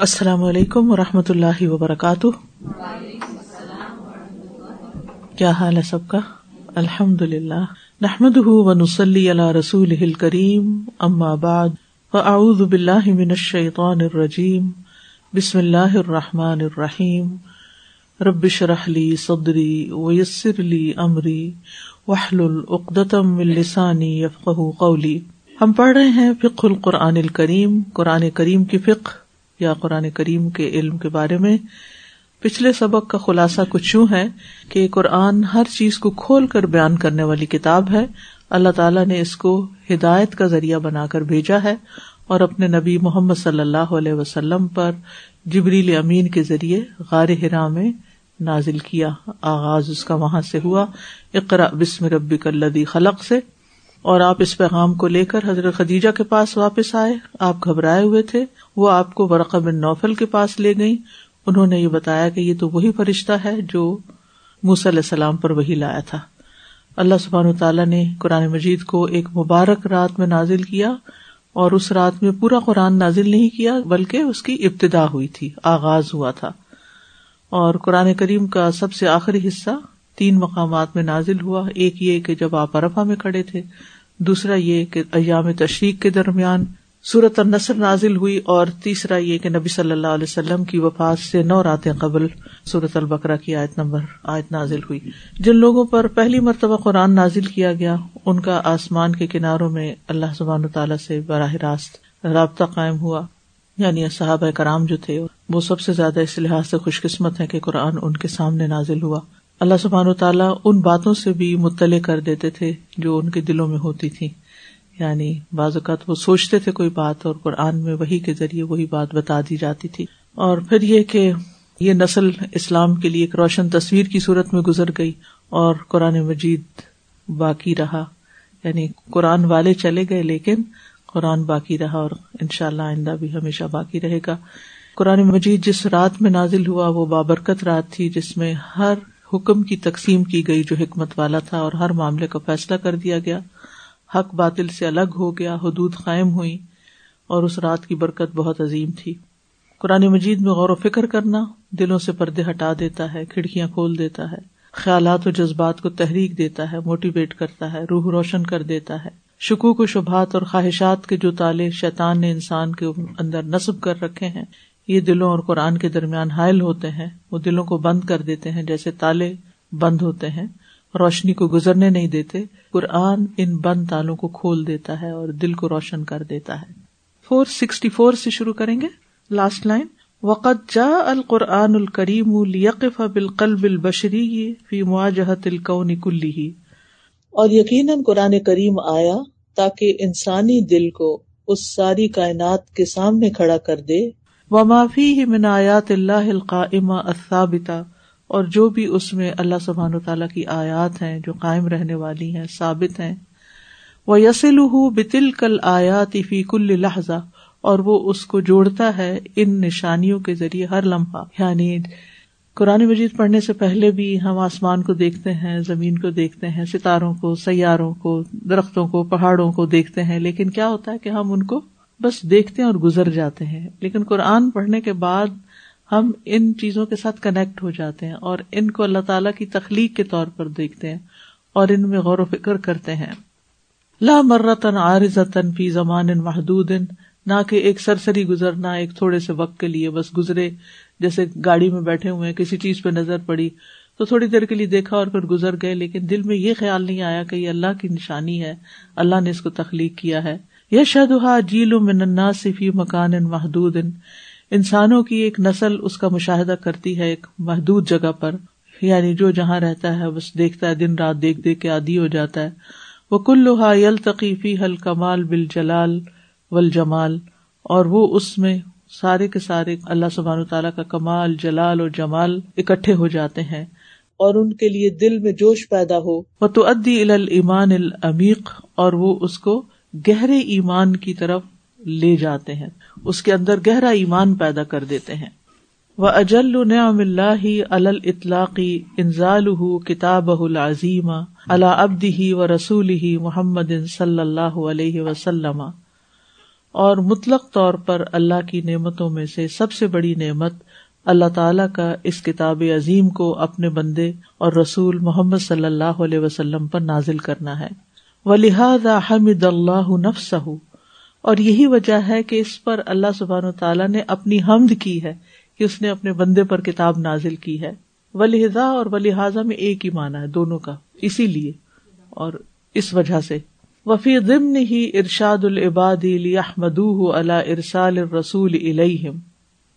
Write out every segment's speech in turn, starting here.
السلام علیکم و رحمۃ اللہ وبرکاتہ۔ کیا حال ہے سب کا؟ الحمد للہ نحمد و نسلی اللہ رسول کریم ام بعد، فاعوذ باللہ من الشیطان الرجیم، بسم اللہ الرحمٰن الرحیم۔ ربش رحلی صدری ویسر علی عمری وحل العقدم السانی یفق قولی۔ ہم پڑھ رہے ہیں فق القرآن الکریم، قرآن کریم کی فق یا قرآن کریم کے علم کے بارے میں، پچھلے سبق کا خلاصہ کچھ یوں ہے کہ قرآن ہر چیز کو کھول کر بیان کرنے والی کتاب ہے۔ اللہ تعالیٰ نے اس کو ہدایت کا ذریعہ بنا کر بھیجا ہے اور اپنے نبی محمد صلی اللہ علیہ وسلم پر جبریل امین کے ذریعے غار ہرا میں نازل کیا۔ آغاز اس کا وہاں سے ہوا۔ اقرا بسم ربی کلدی خلق سے۔ اور آپ اس پیغام کو لے کر حضرت خدیجہ کے پاس واپس آئے۔ آپ گھبرائے ہوئے تھے۔ وہ آپ کو برقع بن نوفل کے پاس لے گئی انہوں نے یہ بتایا کہ یہ تو وہی فرشتہ ہے جو موسی علیہ السلام پر وہی لایا تھا۔ اللہ سبحان تعالیٰ نے قرآن مجید کو ایک مبارک رات میں نازل کیا اور اس رات میں پورا قرآن نازل نہیں کیا، بلکہ اس کی ابتدا ہوئی تھی، آغاز ہوا تھا۔ اور قرآن کریم کا سب سے آخری حصہ تین مقامات میں نازل ہوا۔ ایک یہ کہ جب آپ ارفا میں کھڑے تھے، دوسرا یہ کہ ایام تشریق کے درمیان صورت النصر نازل ہوئی اور تیسرا یہ کہ نبی صلی اللہ علیہ وسلم کی وفات سے نو راتیں قبل صورت البقرا کی آیت نمبر، آیت نازل ہوئی۔ جن لوگوں پر پہلی مرتبہ قرآن نازل کیا گیا، ان کا آسمان کے کناروں میں اللہ سبحان تعالیٰ سے براہ راست رابطہ قائم ہوا۔ یعنی صحابہ کرام جو تھے، وہ سب سے زیادہ اس لحاظ سے خوش قسمت ہے کہ قرآن ان کے سامنے نازل ہوا۔ اللہ سبحان و تعالیٰ ان باتوں سے بھی مطلع کر دیتے تھے جو ان کے دلوں میں ہوتی تھی یعنی بعض اوقات وہ سوچتے تھے کوئی بات اور قرآن میں وہی کے ذریعے وہی بات بتا دی جاتی تھی۔ اور پھر یہ کہ یہ نسل اسلام کے لیے ایک روشن تصویر کی صورت میں گزر گئی اور قرآن مجید باقی رہا۔ یعنی قرآن والے چلے گئے لیکن قرآن باقی رہا اور ان شاء اللہ آئندہ بھی ہمیشہ باقی رہے گا۔ قرآن مجید جس رات میں نازل ہوا وہ بابرکت رات تھی جس میں ہر حکم کی تقسیم کی گئی جو حکمت والا تھا اور ہر معاملے کا فیصلہ کر دیا گیا۔ حق باطل سے الگ ہو گیا، حدود قائم ہوئی اور اس رات کی برکت بہت عظیم تھی۔ قرآن مجید میں غور و فکر کرنا دلوں سے پردے ہٹا دیتا ہے، کھڑکیاں کھول دیتا ہے۔ خیالات و جذبات کو تحریک دیتا ہے موٹیویٹ کرتا ہے، روح روشن کر دیتا ہے۔ شکوک و شبہات اور خواہشات کے جو تالے شیطان نے انسان کے اندر نصب کر رکھے ہیں یہ دلوں اور قرآن کے درمیان حائل ہوتے ہیں، وہ دلوں کو بند کر دیتے ہیں جیسے تالے بند ہوتے ہیں، روشنی کو گزرنے نہیں دیتے، قرآن ان بند تالوں کو کھول دیتا ہے اور دل کو روشن کر دیتا ہے۔ فور سکسٹی فور سے شروع کریں گے۔ Last line. وقت جا القرآن الکریم القف بالقلب البشری فی مواجہت القونی کلی ہی اور یقیناً قرآن کریم آیا تاکہ انسانی دل کو اس ساری کائنات کے سامنے کھڑا کر دے و معافی ہی منایات اللہ القاعمہ الثابتا اور جو بھی اس میں اللہ سبحان و تعالیٰ کی آیات ہیں جو قائم رہنے والی ہیں، ثابت ہیں۔ وہ یسل بتل کل آیات فی کل لہذا اور وہ اس کو جوڑتا ہے ان نشانیوں کے ذریعے ہر لمحہ۔ یعنی قرآن مجید پڑھنے سے پہلے بھی ہم آسمان کو دیکھتے ہیں، زمین کو دیکھتے ہیں، ستاروں کو، سیاروں کو، درختوں کو، پہاڑوں کو دیکھتے ہیں، لیکن کیا ہوتا ہے کہ ہم ان کو بس دیکھتے ہیں اور گزر جاتے ہیں۔ لیکن قرآن پڑھنے کے بعد ہم ان چیزوں کے ساتھ کنیکٹ ہو جاتے ہیں اور ان کو اللہ تعالیٰ کی تخلیق کے طور پر دیکھتے ہیں اور ان میں غور و فکر کرتے ہیں۔ لا مرتن عارض فی زمان محدود نہ کہ ایک سرسری گزرنا، ایک تھوڑے سے وقت کے لیے بس گزرے، جیسے گاڑی میں بیٹھے ہوئے کسی چیز پہ نظر پڑی، تو تھوڑی دیر کے لیے دیکھا اور پھر گزر گئے، لیکن دل میں یہ خیال نہیں آیا کہ یہ اللہ کی نشانی ہے، اللہ نے اس کو تخلیق کیا ہے۔ یہ شدہ جیل مننا صفی مکان محدود۔ انسانوں کی ایک نسل اس کا مشاہدہ کرتی ہے ایک محدود جگہ پر۔ یعنی جو جہاں رہتا ہے، بس دیکھتا ہے، دن رات دیکھ دیکھ کے عادی ہو جاتا ہے۔ وہ کلوہا یل تقیفی حل کمال بل جلال ول جمال اور وہ اس میں سارے کے سارے اللہ سبحان تعالیٰ کا کمال، جلال اور جمال اکٹھے ہو جاتے ہیں۔ اور ان کے لیے دل میں جوش پیدا ہو۔ وہ تو ادی ال ایمان العمیق۔ اور وہ اس کو گہرے ایمان کی طرف لے جاتے ہیں۔ اس کے اندر گہرا ایمان پیدا کر دیتے ہیں۔ وہ اجل نعم اللہ اطلاقی انزال کتاب العظیم اللہ ابدی و رسول ہی محمد صلی اللہ علیہ وسلم۔ اور مطلق طور پر اللہ کی نعمتوں میں سے سب سے بڑی نعمت اللہ تعالی کا اس کتاب عظیم کو اپنے بندے اور رسول محمد صلی اللہ علیہ وسلم پر نازل کرنا ہے۔ و لہٰذا حمد اللہ نفس اور یہی وجہ ہے کہ اس پر اللہ سبحان و تعالیٰ نے اپنی حمد کی ہے کہ اس نے اپنے بندے پر کتاب نازل کی ہے۔ و لہذا اور و لہٰذا میں ایک ہی مانا ہے، دونوں کا، اسی لیے۔ اور اس وجہ سے۔ وفی ضمن ہی ارشاد العباد مدو اللہ ارسال رسول الہم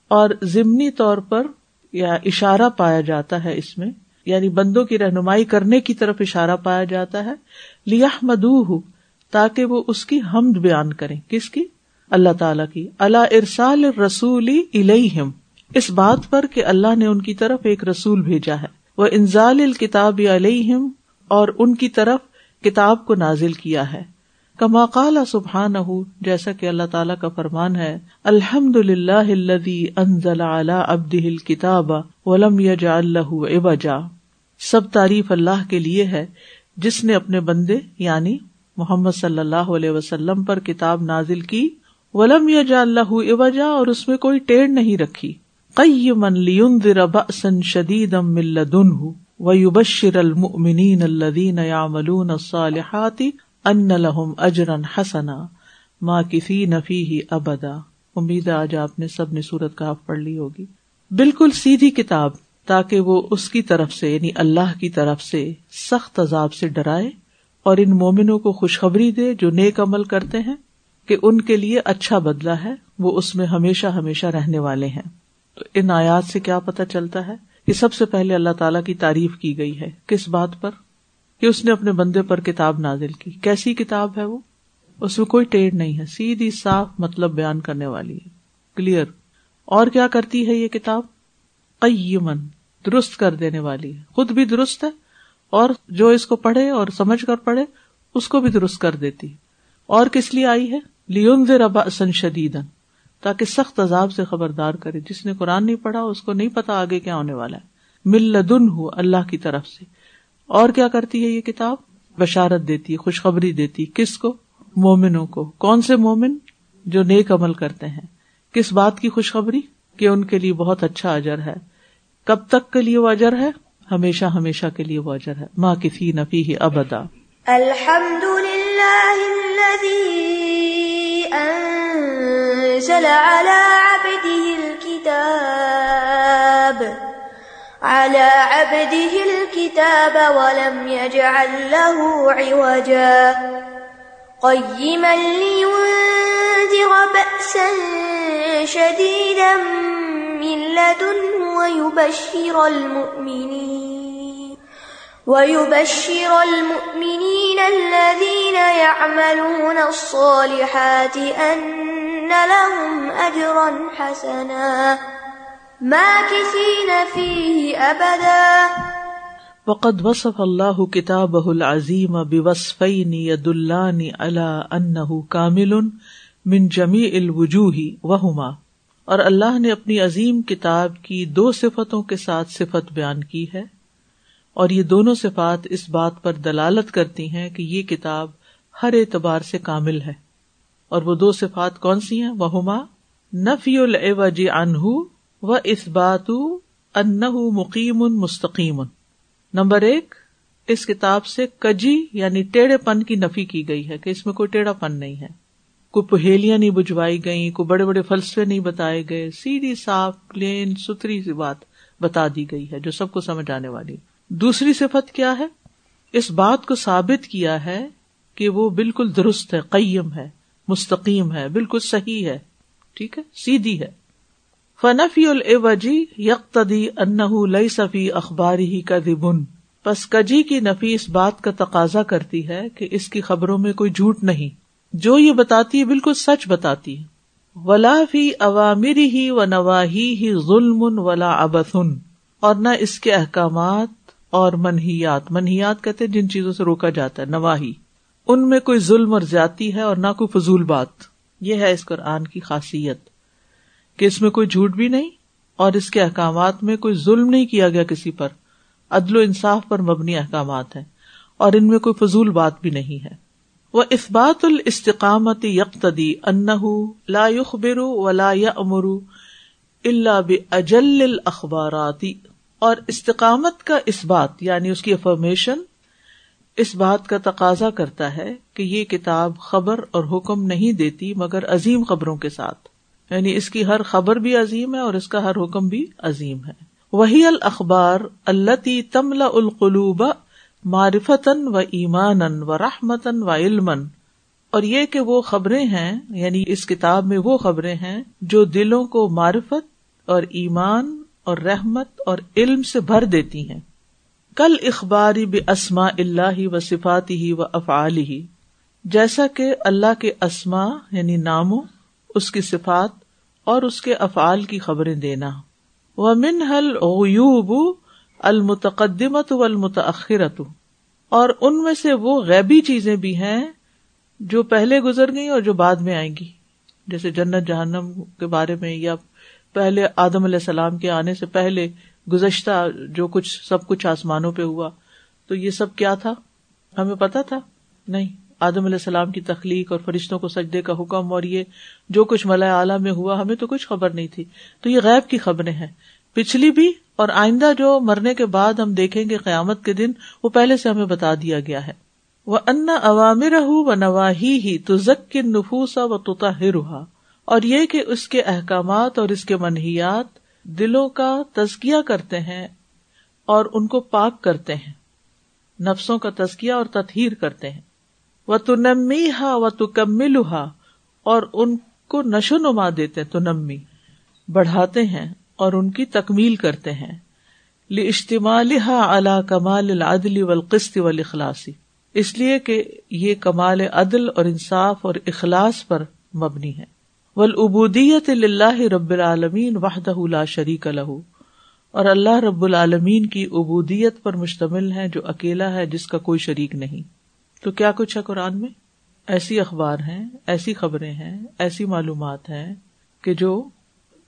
اور ضمنی طور پر یا اشارہ پایا جاتا ہے اس میں یعنی بندوں کی رہنمائی کرنے کی طرف اشارہ پایا جاتا ہے۔ لیا مدو تاکہ وہ اس کی حمد بیان کریں۔ کس کی؟ اللہ تعالی کی۔ اللہ ارسال رسول الہم اس بات پر کہ اللہ نے ان کی طرف ایک رسول بھیجا ہے۔ وہ انزال الکتاب علیہم اور ان کی طرف کتاب کو نازل کیا ہے۔ کما قال سبحان جیسا کہ اللہ تعالیٰ کا فرمان ہے الحمد للہ انزل ابد کتاب ولم یجا اللہ ابجا سب تعریف اللہ کے لیے ہے جس نے اپنے بندے یعنی محمد صلی اللہ علیہ وسلم پر کتاب نازل کی، ولم یجا اللہ ابجا اور اس میں کوئی ٹیڑھ نہیں رکھی۔ کئی من لینذر بأسا شدیدا من لدنہ ویبشر المؤمنین الذین یعملون الصالحات ان لہم اجرا حسنا ماں کسی نفی ہی ابدا امید آج آپ نے سب نے سورت کا پڑھ لی ہوگی۔ بالکل سیدھی کتاب۔ تاکہ وہ اس کی طرف سے یعنی اللہ کی طرف سے سخت عذاب سے ڈرائے اور ان مومنوں کو خوشخبری دے جو نیک عمل کرتے ہیں کہ ان کے لیے اچھا بدلا ہے، وہ اس میں ہمیشہ ہمیشہ رہنے والے ہیں۔ تو ان آیات سے کیا پتا چلتا ہے کہ سب سے پہلے اللہ تعالیٰ کی تعریف کی گئی ہے کس بات پر؟ کہ اس نے اپنے بندے پر کتاب نازل کی۔ کیسی کتاب ہے وہ؟ اس میں کوئی ٹیڑھ نہیں ہے، سیدھی صاف مطلب بیان کرنے والی ہے۔ کلیئر۔ اور کیا کرتی ہے یہ کتاب؟ قیمن درست کر دینے والی ہے۔ خود بھی درست ہے اور جو اس کو پڑھے اور سمجھ کر پڑھے، اس کو بھی درست کر دیتی۔ اور کس لیے آئی ہے؟ لیون ربا سن تاکہ سخت عذاب سے خبردار کرے۔ جس نے قرآن نہیں پڑھا، اس کو نہیں پتا آگے کیا ہونے والا ہے۔ ملدن ہو اللہ کی طرف سے۔ اور کیا کرتی ہے یہ کتاب؟ بشارت دیتی ہے، خوشخبری دیتی کس کو؟ مومنوں کو۔ کون سے مومن جو نیک عمل کرتے ہیں؟ کس بات کی خوشخبری؟ کہ ان کے لیے بہت اچھا اجر ہے۔ کب تک کے لیے وہ اجر ہے؟ ہمیشہ ہمیشہ کے لیے وہ اجر ہے۔ ماں کسی نفی ہی ابدا۔ الحمد على عبده الكتاب۔ ولم يجعل له عوجا۔ قيما لينذر بأسا شديدا من لدنه ويبشر المؤمنين ويبشر المؤمنين الذين يعملون الصالحات أن لهم أجرا حسنا ماكثين فيه أبدا وقد وصف اللہ کتاب العظیم بوصفین يدلان على انه کامل من جمیع الوجوہ وہما۔ اور اللہ نے اپنی عظیم کتاب کی دو صفتوں کے ساتھ صفت بیان کی ہے۔ اور یہ دونوں صفات اس بات پر دلالت کرتی ہیں کہ یہ کتاب ہر اعتبار سے کامل ہے۔ اور وہ دو صفات کون سی ہیں؟ وہما، نفی العوج عنہ وہ اس بات ان مقیم مستقیم۔ نمبر ایک، اس کتاب سے کجی یعنی ٹیڑھے پن کی نفی کی گئی ہے کہ اس میں کوئی ٹیڑھا پن نہیں ہے۔ کوئی پہیلیاں نہیں بجوائی گئی کوئی بڑے بڑے فلسفے نہیں بتائے گئے، سیدھی صاف، پلین ستری سی بات بتا دی گئی ہے جو سب کو سمجھ آنے والی۔ دوسری صفت کیا ہے؟ اس بات کو ثابت کیا ہے کہ وہ بالکل درست ہے، قیم ہے، مستقیم ہے، بالکل صحیح ہے، ٹھیک ہے، سیدھی ہے۔ فنفی الوجی یکتدی ان لئی صفی اخباری ہی کا دبن پس کجی کی نفی اس بات کا تقاضا کرتی ہے کہ اس کی خبروں میں کوئی جھوٹ نہیں۔ جو یہ بتاتی ہے بالکل سچ بتاتی ہے۔ ولا فی عوامری ہی و نواہی ہی ظلم ولا ابسن اور نہ اس کے احکامات اور منہیات۔ منہیات کہتے جن چیزوں سے روکا جاتا ہے نواحی ان میں کوئی ظلم اور زیادتی ہے اور نہ کوئی فضول بات۔ یہ ہے اس قرآن کی خاصیت۔ کہ اس میں کوئی جھوٹ بھی نہیں اور اس کے احکامات میں کوئی ظلم نہیں کیا گیا کسی پر۔ عدل و انصاف پر مبنی احکامات ہیں اور ان میں کوئی فضول بات بھی نہیں ہے۔ وہ اثبات الاستقامت یکتدی ان لا يخبر ولا يأمر الا باجل الاخباراتی اور استقامت کا اس بات یعنی اس کی افرمیشن اس بات کا تقاضا کرتا ہے کہ یہ کتاب خبر اور حکم نہیں دیتی مگر عظیم خبروں کے ساتھ۔ یعنی اس کی ہر خبر بھی عظیم ہے اور اس کا ہر حکم بھی عظیم ہے۔ وہی الخبار اللہ تملا القلوب معرفتن و ایمان و رحمتن و علم اور یہ کہ وہ خبریں ہیں یعنی اس کتاب میں وہ خبریں ہیں جو دلوں کو معرفت اور ایمان اور رحمت اور علم سے بھر دیتی ہیں۔ کل اخباری بے اسما اللہ و صفاتی ہی و افعال ہی جیسا کہ اللہ کے اسما یعنی ناموں اس کی صفات اور اس کے افعال کی خبریں دینا۔ وہ من حل غیوب المتقدمت و المتاخرت اور ان میں سے وہ غیبی چیزیں بھی ہیں جو پہلے گزر گئی اور جو بعد میں آئیں گی۔ جیسے جنت، جہنم کے بارے میں یا پہلے آدم علیہ السلام کے آنے سے پہلے گزشتہ جو کچھ، سب کچھ آسمانوں پہ ہوا۔ تو یہ سب کیا تھا؟ ہمیں پتا تھا؟ نہیں۔ آدم علیہ السلام کی تخلیق اور فرشتوں کو سجدے کا حکم اور یہ جو کچھ ملا اعلیٰ میں ہوا، ہمیں تو کچھ خبر نہیں تھی۔ تو یہ غیب کی خبریں ہیں۔ پچھلی بھی اور آئندہ جو مرنے کے بعد ہم دیکھیں گے قیامت کے دن، وہ پہلے سے ہمیں بتا دیا گیا ہے۔ وہ ان عوامر و نواہی ہی تو ذک نفوسا و توتا اور یہ کہ اس کے احکامات اور اس کے منحیات دلوں کا تزکیہ کرتے ہیں اور ان کو پاک کرتے ہیں۔ نفسوں کا تزکیہ اور تطہیر کرتے ہیں۔ وہ تو نمی ہا و تو کمل اور ان کو نشو نما دیتے تو نمی بڑھاتے ہیں اور ان کی تکمیل کرتے ہیں۔ اجتماع اللہ کمال العدل والقسط والاخلاصی اس لیے کہ یہ کمال عدل اور انصاف اور اخلاص پر مبنی ہے۔ ولابودیت اللہ رب العالمین وحدہ لا شریک الح اور اللہ رب العالمین کی ابودیت پر مشتمل ہے جو اکیلا ہے، جس کا کوئی شریک نہیں۔ تو کیا کچھ ہے قرآن میں؟ ایسی اخبار ہیں، ایسی خبریں ہیں، ایسی معلومات ہیں کہ جو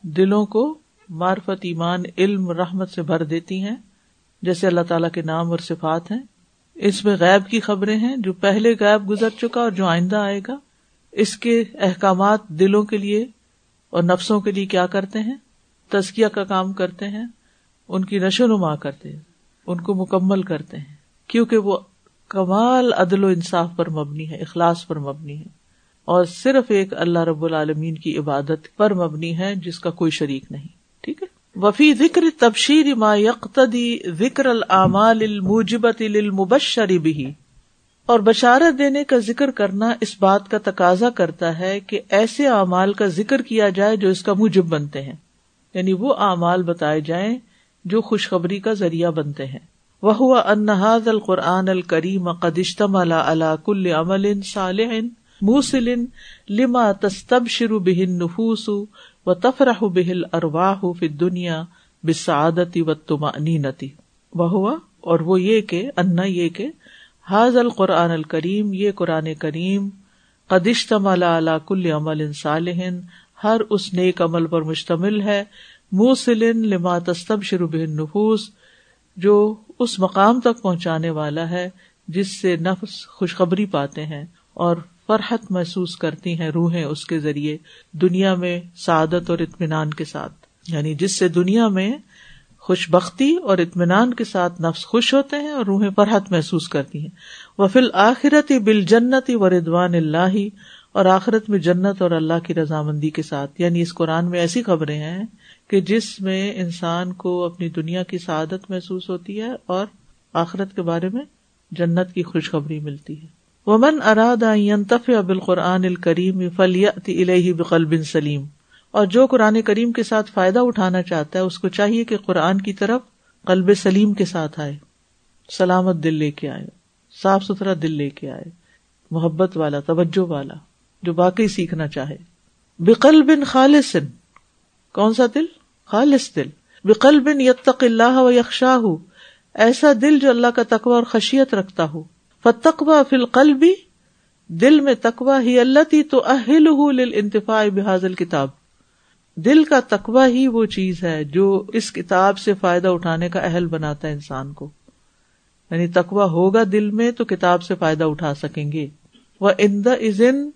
دلوں کو معرفت، ایمان، علم، رحمت سے بھر دیتی ہیں، جیسے اللہ تعالیٰ کے نام اور صفات ہیں۔ اس میں غیب کی خبریں ہیں جو پہلے غیب گزر چکا اور جو آئندہ آئے گا۔ اس کے احکامات دلوں کے لیے اور نفسوں کے لیے کیا کرتے ہیں؟ تزکیہ کا کام کرتے ہیں، ان کی نشو نما کرتے ہیں، ان کو مکمل کرتے ہیں، کیونکہ وہ کمال، عدل و انصاف پر مبنی ہے، اخلاص پر مبنی ہے۔ اور صرف ایک اللہ رب العالمین کی عبادت پر مبنی ہے، جس کا کوئی شریک نہیں۔ ٹھیک ہے؟ وفی ذکر تبشیر ما یقتدی ذکر العمال الموجبت للمبشر بھی اور بشارت دینے کا ذکر کرنا اس بات کا تقاضا کرتا ہے کہ ایسے اعمال کا ذکر کیا جائے جو اس کا موجب بنتے ہیں۔ یعنی وہ اعمال بتائے جائیں جو خوشخبری کا ذریعہ بنتے ہیں۔ وہ انحاظ القرآن الکریم قدشتم اللہ کل عمل صالح موسل لما تستب شروع بہن نفوس و تفرح بہل ارواہ فی دنیا بسعادتی و تما نتی وہ اور وہ یہ کہ انا یہ کہ حاض القرآن الکریم، یہ قرآن کریم قدشتم اللہ کل عمل صالح، ہر اس نیک عمل پر مشتمل ہے موسلن لما تستب شروع بہن نفوس جو اس مقام تک پہنچانے والا ہے جس سے نفس خوشخبری پاتے ہیں اور فرحت محسوس کرتی ہیں روحیں اس کے ذریعے دنیا میں سعادت اور اطمینان کے ساتھ۔ یعنی جس سے دنیا میں خوش بختی اور اطمینان کے ساتھ نفس خوش ہوتے ہیں اور روحیں فرحت محسوس کرتی ہیں۔ وہ فل آخرت بال جنتی و ردوان اللہ اور آخرت میں جنت اور اللہ کی رضامندی کے ساتھ۔ یعنی اس قرآن میں ایسی خبریں ہیں کہ جس میں انسان کو اپنی دنیا کی سعادت محسوس ہوتی ہے اور آخرت کے بارے میں جنت کی خوشخبری ملتی ہے۔ ومن اراد ينتفع بالقران الكريم فليات اليه بقلب سلیم اور جو قرآن کریم کے ساتھ فائدہ اٹھانا چاہتا ہے، اس کو چاہیے کہ قرآن کی طرف قلب سلیم کے ساتھ آئے، سلامت دل لے کے آئے، صاف ستھرا دل لے کے آئے، محبت والا، توجہ والا، جو باقی سیکھنا چاہے۔ بکل بن خالص۔ کون سا دل؟ خالص دل۔ بکل بن یتق اللہ و یکشاہ ایسا دل جو اللہ کا تقوی اور خشیت رکھتا ہو۔ فتقوا فی القلب۔ دل میں تقوا ہی اللہ تی تو اہل انتفاع بحاظ کتاب دل کا تقوا ہی وہ چیز ہے جو اس کتاب سے فائدہ اٹھانے کا اہل بناتا ہے انسان کو۔ یعنی تقوا ہوگا دل میں تو کتاب سے فائدہ اٹھا سکیں گے۔ وہ اند ازن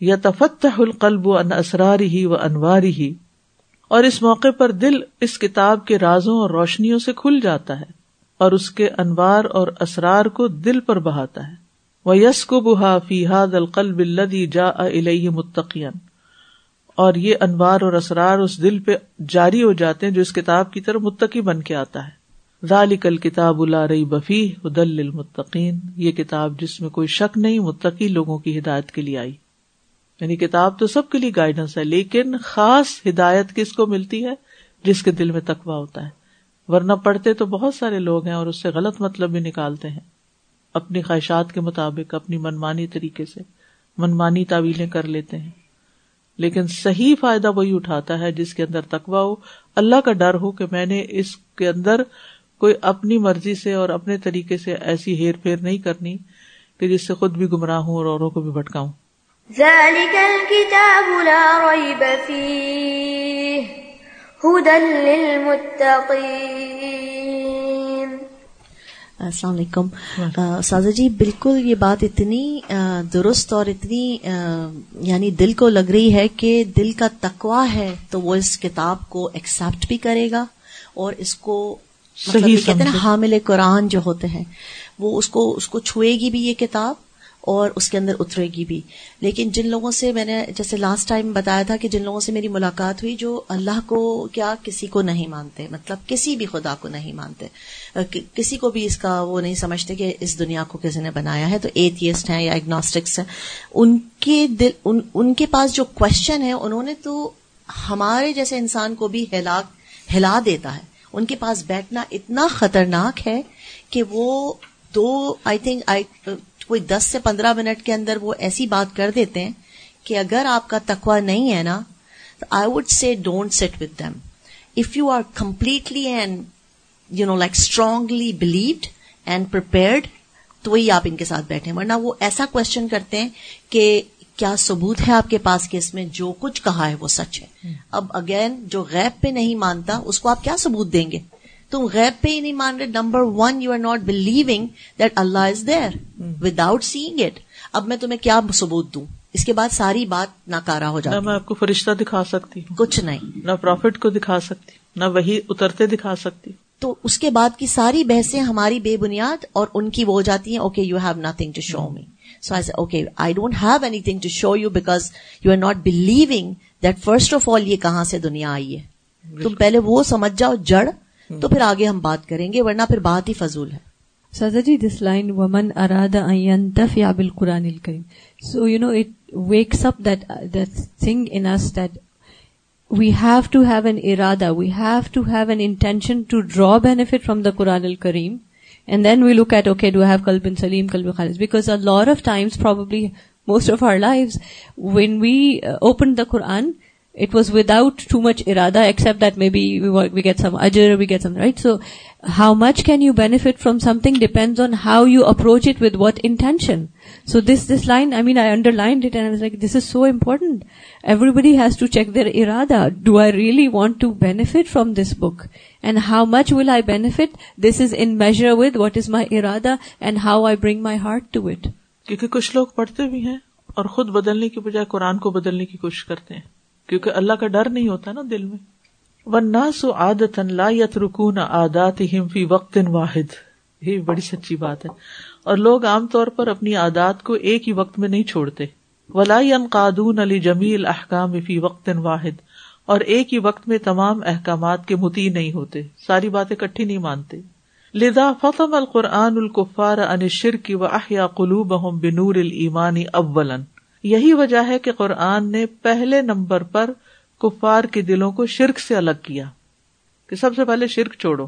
یا تفت القلب و ان اسراری ہی و انواری ہی اور اس موقع پر دل اس کتاب کے رازوں اور روشنیوں سے کھل جاتا ہے اور اس کے انوار اور اسرار کو دل پر بہاتا ہے۔ وہ یس کو بہا فی حاد القلب الدی جا متقین اور یہ انوار اور اسرار اس دل پہ جاری ہو جاتے ہیں جو اس کتاب کی طرف متقی بن کے آتا ہے۔ ذالک الکتاب اللہ رئی بفی ہدل المتقین یہ کتاب جس میں کوئی شک نہیں متقی لوگوں کی ہدایت کے لیے آئی۔ یعنی کتاب تو سب کے لیے گائیڈنس ہے، لیکن خاص ہدایت کس کو ملتی ہے؟ جس کے دل میں تقوا ہوتا ہے۔ ورنہ پڑھتے تو بہت سارے لوگ ہیں اور اس سے غلط مطلب بھی نکالتے ہیں۔ اپنی خواہشات کے مطابق، اپنی منمانی طریقے سے منمانی تعویلیں کر لیتے ہیں۔ لیکن صحیح فائدہ وہی اٹھاتا ہے جس کے اندر تقوا ہو۔ اللہ کا ڈر ہو کہ میں نے اس کے اندر کوئی اپنی مرضی سے اور اپنے طریقے سے ایسی ہیر پھیر نہیں کرنی کہ جس سے خود بھی گمراہ ہوں اور اوروں کو بھی بھٹکاؤں۔ السلام علیکم. سازا جی بالکل یہ بات اتنی درست اور اتنی یعنی دل کو لگ رہی ہے کہ دل کا تقوا ہے تو وہ اس کتاب کو ایکسپٹ بھی کرے گا اور اس کو مطلب کہتے ہیں حامل قرآن جو ہوتے ہیں وہ اس کو اس کو چھوئے گی بھی یہ کتاب؟ اور اس کے اندر اترے گی بھی۔ لیکن جن لوگوں سے میں نے جیسے لاسٹ ٹائم بتایا تھا کہ جن لوگوں سے میری ملاقات ہوئی جو اللہ کو کیا کسی کو نہیں مانتے مطلب کسی بھی خدا کو نہیں مانتے۔ کسی کو بھی اس کا وہ نہیں سمجھتے کہ اس دنیا کو کسی نے بنایا ہے۔ تو ایتھیسٹ ہیں یا اگنوسٹکس ہیں ان کے دل ان, ان کے پاس جو کوشچن ہے انہوں نے تو ہمارے جیسے انسان کو بھی ہلا ہلا دیتا ہے۔ ان کے پاس بیٹھنا اتنا خطرناک ہے کہ وہ دو آئی تھنک کوئی دس سے پندرہ منٹ کے اندر وہ ایسی بات کر دیتے ہیں کہ اگر آپ کا تقوا نہیں ہے نا تو I would say don't sit with them if you are completely and you know like strongly believed and prepared تو وہی آپ ان کے ساتھ بیٹھے ورنہ وہ ایسا کوشچن کرتے ہیں کہ کیا ثبوت ہے آپ کے پاس کہ اس میں جو کچھ کہا ہے وہ سچ ہے۔ اب اگین جو غیب پہ نہیں مانتا اس کو آپ کیا ثبوت دیں گے؟ تم غیب پہ ہی نہیں مان رہے. Number one you are not believing that Allah is there without seeing it اب میں تمہیں کیا ثبوت دوں؟ اس کے بعد ساری بات ناکارا ہو جاتی میں آپ کو فرشتہ دکھا سکتی ہوں۔ کچھ نہیں۔ نہ پروفٹ کو دکھا سکتی نہ وہی اترتے دکھا سکتی تو اس کے بعد کی ساری بحثیں ہماری بے بنیاد اور ان کی وہ ہو جاتی ہیں okay you have nothing to show me so I okay I don't have anything to show you because you are not believing that first of all یہ کہاں سے دنیا آئی ہے؟ تم پہلے وہ سمجھ جاؤ جڑ تو پھر آگے ہم بات کریں گے، ورنہ پھر بات ہی فضول ہے۔ سزا جی دس لائن ومن ارادہ یا بالقرآن الکریم so you know it wakes up that that thing in us that we have to have an ارادہ we have to have an intention to draw benefit from the Quran الکریم and then we look at okay do have club in سلیم کلب خالص because a lot of times probably most of our life when we open the Quran it was without too much irada, except that maybe we get some ajr, we get some, right? So how much can you benefit from something depends on how you approach it with what intention. So this line, I mean, I underlined it and I was like, this is so important. Everybody has to check their irada. Do I really want to benefit from this book? And how much will I benefit? This is in measure with what is my irada and how I bring my heart to it. کیونکہ کچھ لوگ پڑھتے بھی ہیں اور خود بدلنے کی بجائے قرآن کو بدلنے کی کوشش کرتے ہیں کیونکہ اللہ کا ڈر نہیں ہوتا نا دل میں۔ ون سو عادت لا یت رکون آدات فی وقت واحد۔ یہ بڑی سچی بات ہے۔ اور لوگ عام طور پر اپنی عادات کو ایک ہی وقت میں نہیں چھوڑتے۔ ولا قادون علی جمیل احکام فی وقت واحد۔ اور ایک ہی وقت میں تمام احکامات کے متی نہیں ہوتے۔ ساری باتیں کٹھی نہیں مانتے۔ لدا فتم القرآن القفار ان شرک و احیا قلوب بنور المانی اولن یہی وجہ ہے کہ قرآن نے پہلے نمبر پر کفار کے دلوں کو شرک سے الگ کیا کہ سب سے پہلے شرک چھوڑو۔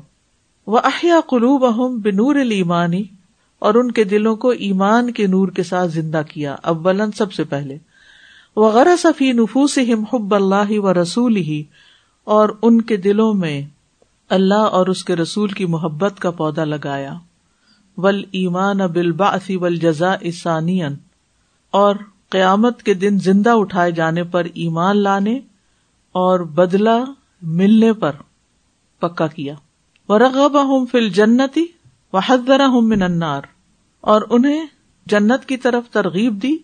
وہ احیا قلوب اہم بنور ایمانی اور ان کے دلوں کو ایمان کے نور کے ساتھ زندہ کیا اولن سب سے پہلے۔ وہ غیر صفی نفوس حب اللہ و رسول ہی اور ان کے دلوں میں اللہ اور اس کے رسول کی محبت کا پودا لگایا۔ ول ایمان بالبا ول جزا اسانین اور قیامت کے دن زندہ اٹھائے جانے پر ایمان لانے اور بدلا ملنے پر پکا کیا۔ رغب ہوں فل جنتی و ہوں من اور انہیں جنت کی طرف ترغیب دی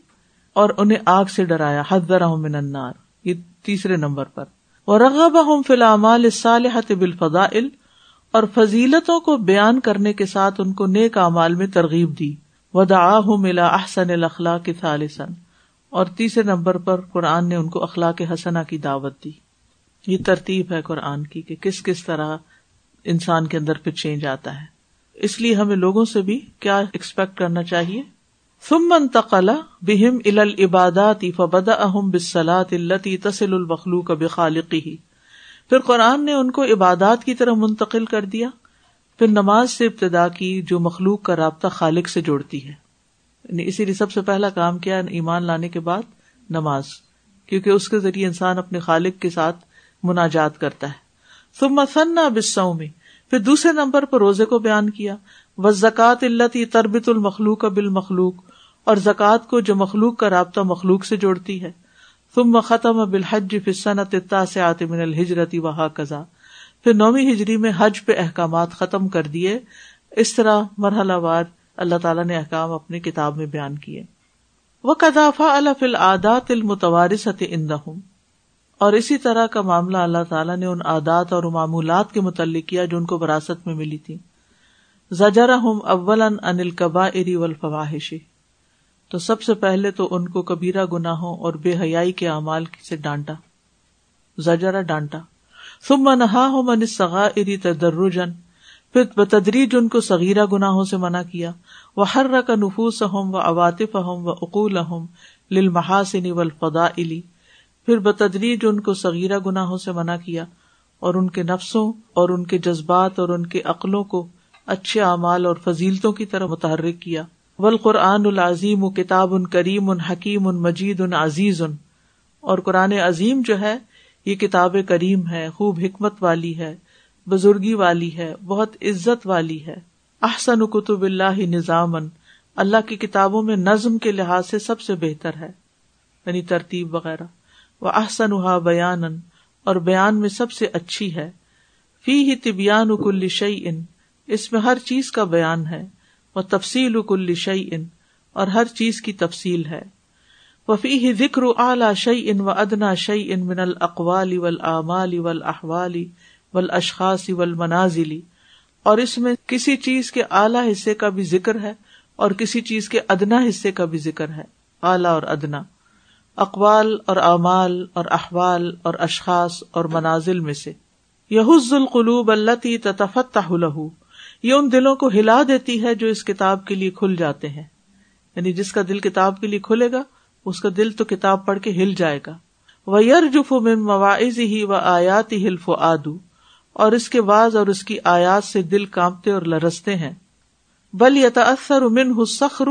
اور انہیں آگ سے ڈرایا۔ حضر من النار۔ یہ تیسرے نمبر پر۔ اور رغب ہم فی صالحت بالفضائل۔ اور فضیلتوں کو بیان کرنے کے ساتھ ان کو نیک اعمال میں ترغیب دی۔ ودعاہم الى احسن الاخلاق ثالثا۔ اور تیسرے نمبر پر قرآن نے ان کو اخلاق حسنا کی دعوت دی۔ یہ ترتیب ہے قرآن کی کہ کس کس طرح انسان کے اندر پھر چینج آتا ہے۔ اس لیے ہمیں لوگوں سے بھی کیا ایکسپیکٹ کرنا چاہیے؟ ثم انتقل بهم الى العبادات فبداهم بالصلاه التي تصل المخلوق بخالقه پھر قرآن نے ان کو عبادات کی طرح منتقل کر دیا۔ پھر نماز سے ابتدا کی جو مخلوق کا رابطہ خالق سے جوڑتی ہے۔ یعنی اسی لیے سب سے پہلا کام کیا ایمان لانے کے بعد نماز، کیونکہ اس کے ذریعے انسان اپنے خالق کے ساتھ مناجات کرتا ہے۔ ثم ثنا بالصوم میں پھر دوسرے نمبر پر روزے کو بیان کیا۔ و زکات اللہ تربت المخلوق بالمخلوق، اور زکوٰۃ کو جو مخلوق کا رابطہ مخلوق سے جوڑتی ہے۔ ثم ختم بالحج فصنت التاسعۃ من الحجرت وهكذا۔ پھر نویں ہجری میں حج پہ احکامات ختم کر دیے۔ اس طرح مرحلہ وار اللہ تعالیٰ نے احکام اپنی کتاب میں بیان کیے۔ وہ کدافا الف العادات المتوارثت اندہم اور اسی طرح کا معاملہ اللہ تعالیٰ نے ان عادات اور معمولات کے متعلق کیا جو ان کو وراثت میں ملی تھی۔ زجرا ہم اول ان القبا اری والفواحشی تو سب سے پہلے تو ان کو کبیرہ گناہوں اور بے حیائی کے اعمال سے ڈانٹا۔ زجرا ڈانٹا۔ ثم نہا ہو من سگا اری تدرجن پھر بتدریج ان کو صغیرہ گناہوں سے منع کیا۔ وہ ہر کا نفوس ہوں و عواطف ہوں و اقول ہوں لل محاسن علی پھر بتدریج ان کو صغیرہ گناہوں سے منع کیا اور ان کے نفسوں اور ان کے جذبات اور ان کے عقلوں کو اچھے اعمال اور فضیلتوں کی طرح متحرک کیا۔ ول قرآن العظیم کتاب ان کریم ان حکیم ان مجید ان عزیز ان اور قرآن عظیم جو ہے، یہ کتاب کریم ہے، خوب حکمت والی ہے۔ بزرگی والی ہے، بہت عزت والی ہے۔ احسن کتب اللہ نظام اللہ کی کتابوں میں نظم کے لحاظ سے سب سے بہتر ہے۔ یعنی ترتیب وغیرہ۔ وہ احسن بیان اور بیان میں سب سے اچھی ہے۔ فی ہی طبیان کل شعی ان اس میں ہر چیز کا بیان ہے۔ وہ تفصیل کل شعی ان اور ہر چیز کی تفصیل ہے۔ وفی ہی ذکر اعلی شعی ان و ادنا شعی ان من الاقوال والآمال والاحوال والاشخاص والمنازل۔ اور اس میں کسی چیز کے اعلی حصے کا بھی ذکر ہے اور کسی چیز کے ادنا حصے کا بھی ذکر ہے، اعلی اور ادنا۔ اقوال اور اعمال اور احوال اور اشخاص اور منازل میں سے۔ یحز القلوب اللہ تفتح له یہ ان دلوں کو ہلا دیتی ہے جو اس کتاب کے لیے کھل جاتے ہیں۔ یعنی جس کا دل کتاب کے لیے کھلے گا، اس کا دل تو کتاب پڑھ کے ہل جائے گا۔ وہ یر جف من مواعظ ہی و آیات ہی حلف و آدو اور اس کے بعض اور اس کی آیات سے دل کانپتے اور لرستے ہیں۔ بل یتاثر من سخر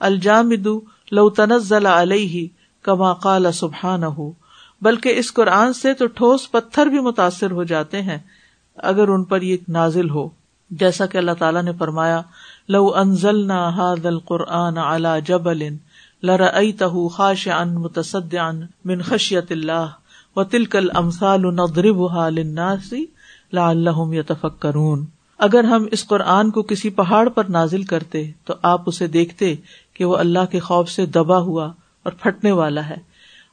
الجامد لو تنزل علیہ کما قال سبحان ہو بلکہ اس قرآن سے تو ٹھوس پتھر بھی متاثر ہو جاتے ہیں اگر ان پر یہ نازل ہو۔ جیسا کہ اللہ تعالیٰ نے فرمایا، لو انزل نہ ہاد القرآن اعلی جبل لرأيته خاشعا متصدعا من خشیت اللہ و تلکل امثال نضربها للناس لعلهم يتفکرون اگر ہم اس قرآن کو کسی پہاڑ پر نازل کرتے، تو آپ اسے دیکھتے کہ وہ اللہ کے خوف سے دبا ہوا اور پھٹنے والا ہے۔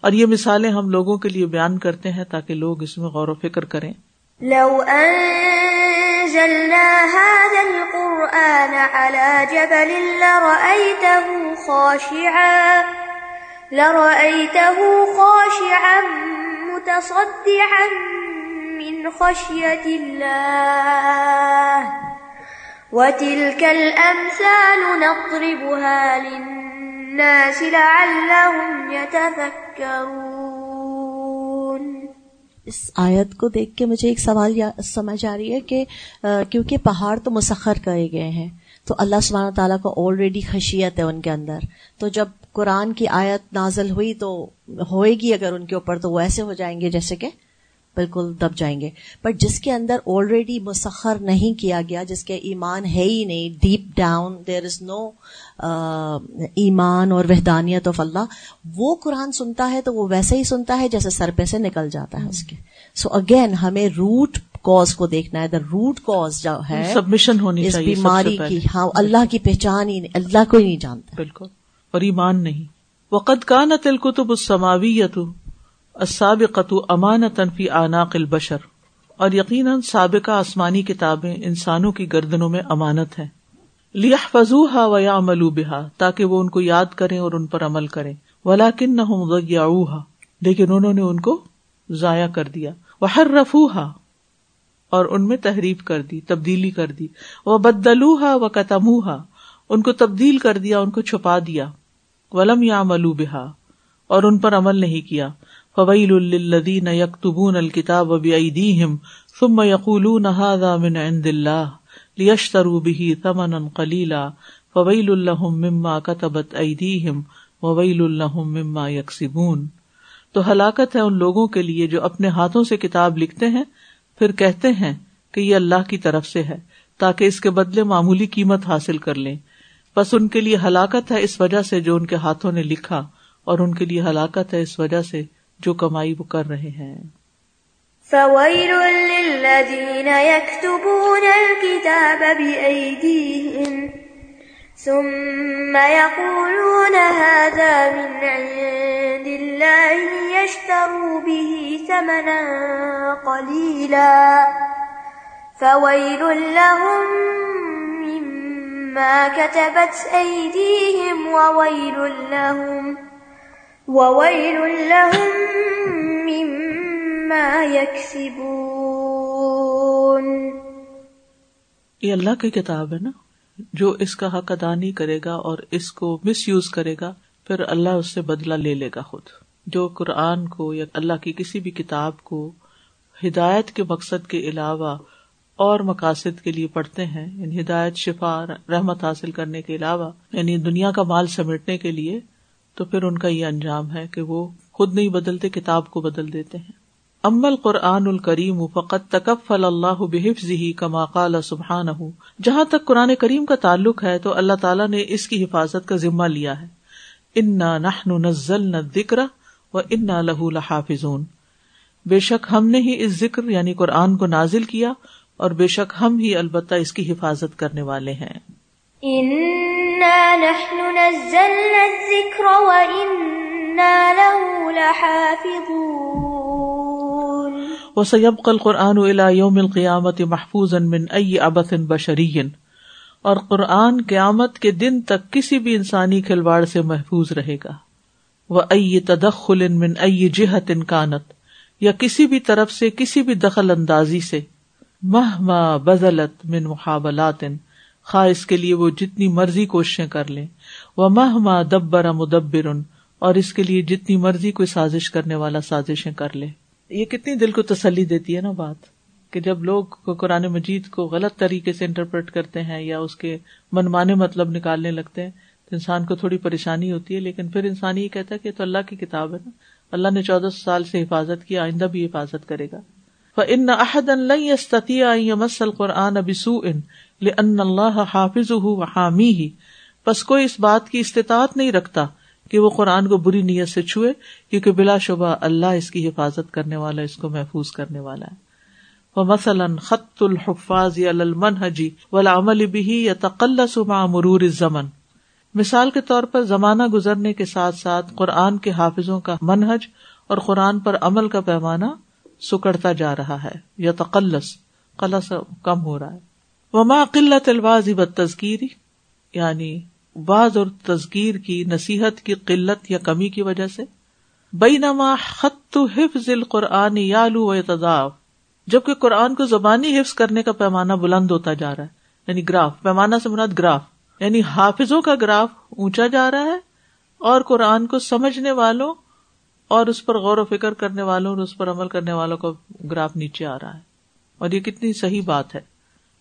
اور یہ مثالیں ہم لوگوں کے لیے بیان کرتے ہیں تاکہ لوگ اس میں غور و فکر کریں۔ لو انزلنا هذا القرآن على جبل لرأيته خاشعا لرأيته خاشعا متصدعا من خشية الله وتلك الأمثال نضربها للناس لعلهم يتفكرون. اس آیت کو دیکھ کے مجھے ایک سوال سمجھ آ رہی ہے کہ کیونکہ پہاڑ تو مسخر کہے گئے ہیں، تو اللہ سبحانہ تعالیٰ کو آلریڈی خشیت ہے ان کے اندر۔ تو جب قرآن کی آیت نازل ہوئی تو ہوئے گی اگر ان کے اوپر، تو وہ ایسے ہو جائیں گے جیسے کہ بالکل دب جائیں گے۔ بٹ جس کے اندر آلریڈی مسخر نہیں کیا گیا جس کے ایمان ہے ہی نہیں ڈیپ ڈاؤن دیر از نو ایمان اور وحدانیت آف اللہ وہ قرآن سنتا ہے تو وہ ویسے ہی سنتا ہے جیسے سر پہ سے نکل جاتا ہے اس کے۔ سو اگین ہمیں روٹ کوز کو دیکھنا ہے۔ دا روٹ کوز جو ہے سبمشن ہونی اس بیماری کی۔ ہاں اللہ کی پہچان ہی اللہ کو ہی نہیں جانتا۔ بالکل۔ اور ایمان نہیں۔ وقد کانت الکتب السماویت السابقۃ امانتن فی اعناق البشر۔ اور یقیناً سابقہ آسمانی کتابیں انسانوں کی گردنوں میں امانت ہے لیحفظوها ویعملوا بها، تاکہ وہ ان کو یاد کریں اور ان پر عمل کریں۔ ولکنہم ضیعوها لیکن انہوں نے ان کو ضائع کر دیا۔ وحرفوها، اور ان میں تحریف کر دی، تبدیلی کر دی۔ وبدلوها وکتموها، ان کو تبدیل کر دیا، ان کو چھپا دیا۔ ولم یعملوا بها، اور ان پر عمل نہیں کیا۔ فویل للذین یکتبون الکتاب بایدیہم ثم یقولون هذا من عند اللہ لیشتروا به ثمنا قلیلا فویل لهم مما كتبت ایدیہم وویل لهم مما یکسبون تو ہلاکت ہے ان لوگوں کے لیے جو اپنے ہاتھوں سے کتاب لکھتے ہیں، پھر کہتے ہیں کہ یہ اللہ کی طرف سے ہے تاکہ اس کے بدلے معمولی قیمت حاصل کر لیں۔ بس ان کے لیے ہلاکت ہے اس وجہ سے جو ان کے ہاتھوں نے لکھا اور ان کے لیے ہلاکت ہے اس وجہ سے جو کمائی وہ کر رہے ہیں۔ فويل للذين يكتبون الكتاب بأيديهم ثم يقولون هذا من عند الله ليشتروا به ثمنا قليلا فويل لهم مما كتبت أيديهم وويل لهم وويل لهم مما يكسبون یہ اللہ کی کتاب ہے نا، جو اس کا حق ادا نہیں کرے گا اور اس کو مس یوز کرے گا، پھر اللہ اس سے بدلا لے لے گا خود۔ جو قرآن کو یا اللہ کی کسی بھی کتاب کو ہدایت کے مقصد کے علاوہ اور مقاصد کے لیے پڑھتے ہیں یعنی ہدایت، شفا، رحمت حاصل کرنے کے علاوہ یعنی دنیا کا مال سمیٹنے کے لیے تو پھر ان کا یہ انجام ہے کہ وہ خود نہیں بدلتے، کتاب کو بدل دیتے ہیں۔ امل قرآن الکریم فقط تکفل اللہ بحفظ ہی کما قال سبحان جہاں تک قرآن کریم کا تعلق ہے تو اللہ تعالیٰ نے اس کی حفاظت کا ذمہ لیا ہے۔ انا نحن نزل نہ ذکر و انا لہو لحافظون۔ بے شک ہم نے ہی اس ذکر یعنی قرآن کو نازل کیا اور بے شک ہم ہی البتہ اس کی حفاظت کرنے والے ہیں۔ إنا نحن نزلنا الذكر وإنا له لحافظون وسيبقى القرآن إلى يوم القيامة محفوظا من أي عبث بشري۔ اور قرآن قیامت کے دن تک کسی بھی انسانی کھلواڑ سے محفوظ رہے گا۔ وہ ائی تدخل من ائی جہت انکانت یا کسی بھی طرف سے، کسی بھی دخل اندازی سے۔ مہما بزلت من محابلات خواہ اس کے لیے وہ جتنی مرضی کوششیں کر لیں۔ وہ ماہ ماں دبر مدبر۔ اور اس کے لیے جتنی مرضی کوئی سازش کرنے والا سازشیں کر لے۔ یہ کتنی دل کو تسلی دیتی ہے نا بات کہ جب لوگ قرآن مجید کو غلط طریقے سے انٹرپریٹ کرتے ہیں یا اس کے منمانے مطلب نکالنے لگتے ہیں تو انسان کو تھوڑی پریشانی ہوتی ہے، لیکن پھر انسان یہ کہتا ہے کہ تو اللہ کی کتاب ہے نا۔ اللہ نے چودہ سال سے حفاظت کی، آئندہ بھی حفاظت کرے گا۔ ان عہد مسل قرآن ابسو ان لن اللہ حافظ حامی ہی بس کوئی اس بات کی استطاعت نہیں رکھتا کہ وہ قرآن کو بری نیت سے چھوئے، کیونکہ بلا شبہ اللہ اس کی حفاظت کرنے والا، اس کو محفوظ کرنے والا ہے۔ وہ مثلاً خط الحفاظ المنحجی ولامل بھی یا تقلس مع مرور زمن مثال کے طور پر زمانہ گزرنے کے ساتھ ساتھ قرآن کے حافظوں کا منہج اور قرآن پر عمل کا پیمانہ سکڑتا جا رہا ہے۔ یا تقلس قلص کم ہو رہا ہے۔ وما قلت الواز تذکیری یعنی بعض اور تذکیر کی نصیحت کی قلت یا کمی کی وجہ سے بئی نما خط حفظ القرآن یالو و تضاف جبکہ قرآن کو زبانی حفظ کرنے کا پیمانہ بلند ہوتا جا رہا ہے یعنی گراف، پیمانہ سے مراد گراف یعنی حافظوں کا گراف اونچا جا رہا ہے اور قرآن کو سمجھنے والوں اور اس پر غور و فکر کرنے والوں اور اس پر عمل کرنے والوں کا گراف نیچے آ رہا ہے۔ اور یہ کتنی صحیح بات ہے۔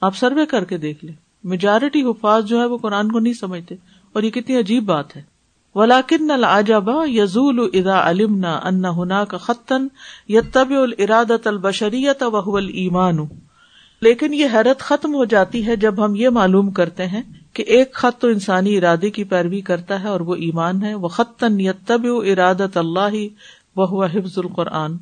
آپ سروے کر کے دیکھ لیں۔ میجارٹی حفاظ جو ہے وہ قرآن کو نہیں سمجھتے۔ اور یہ کتنی عجیب بات ہے۔ ولاکن العجبا یزول ادا علمنا ان ہنا کا خطن یتب الارادت البشریت وهو الایمان لیکن یہ حیرت ختم ہو جاتی ہے جب ہم یہ معلوم کرتے ہیں کہ ایک خط تو انسانی ارادے کی پیروی کرتا ہے اور وہ ایمان ہے۔ وہ خطن یتب ارادت اللہ وہ حفظ القرآن۔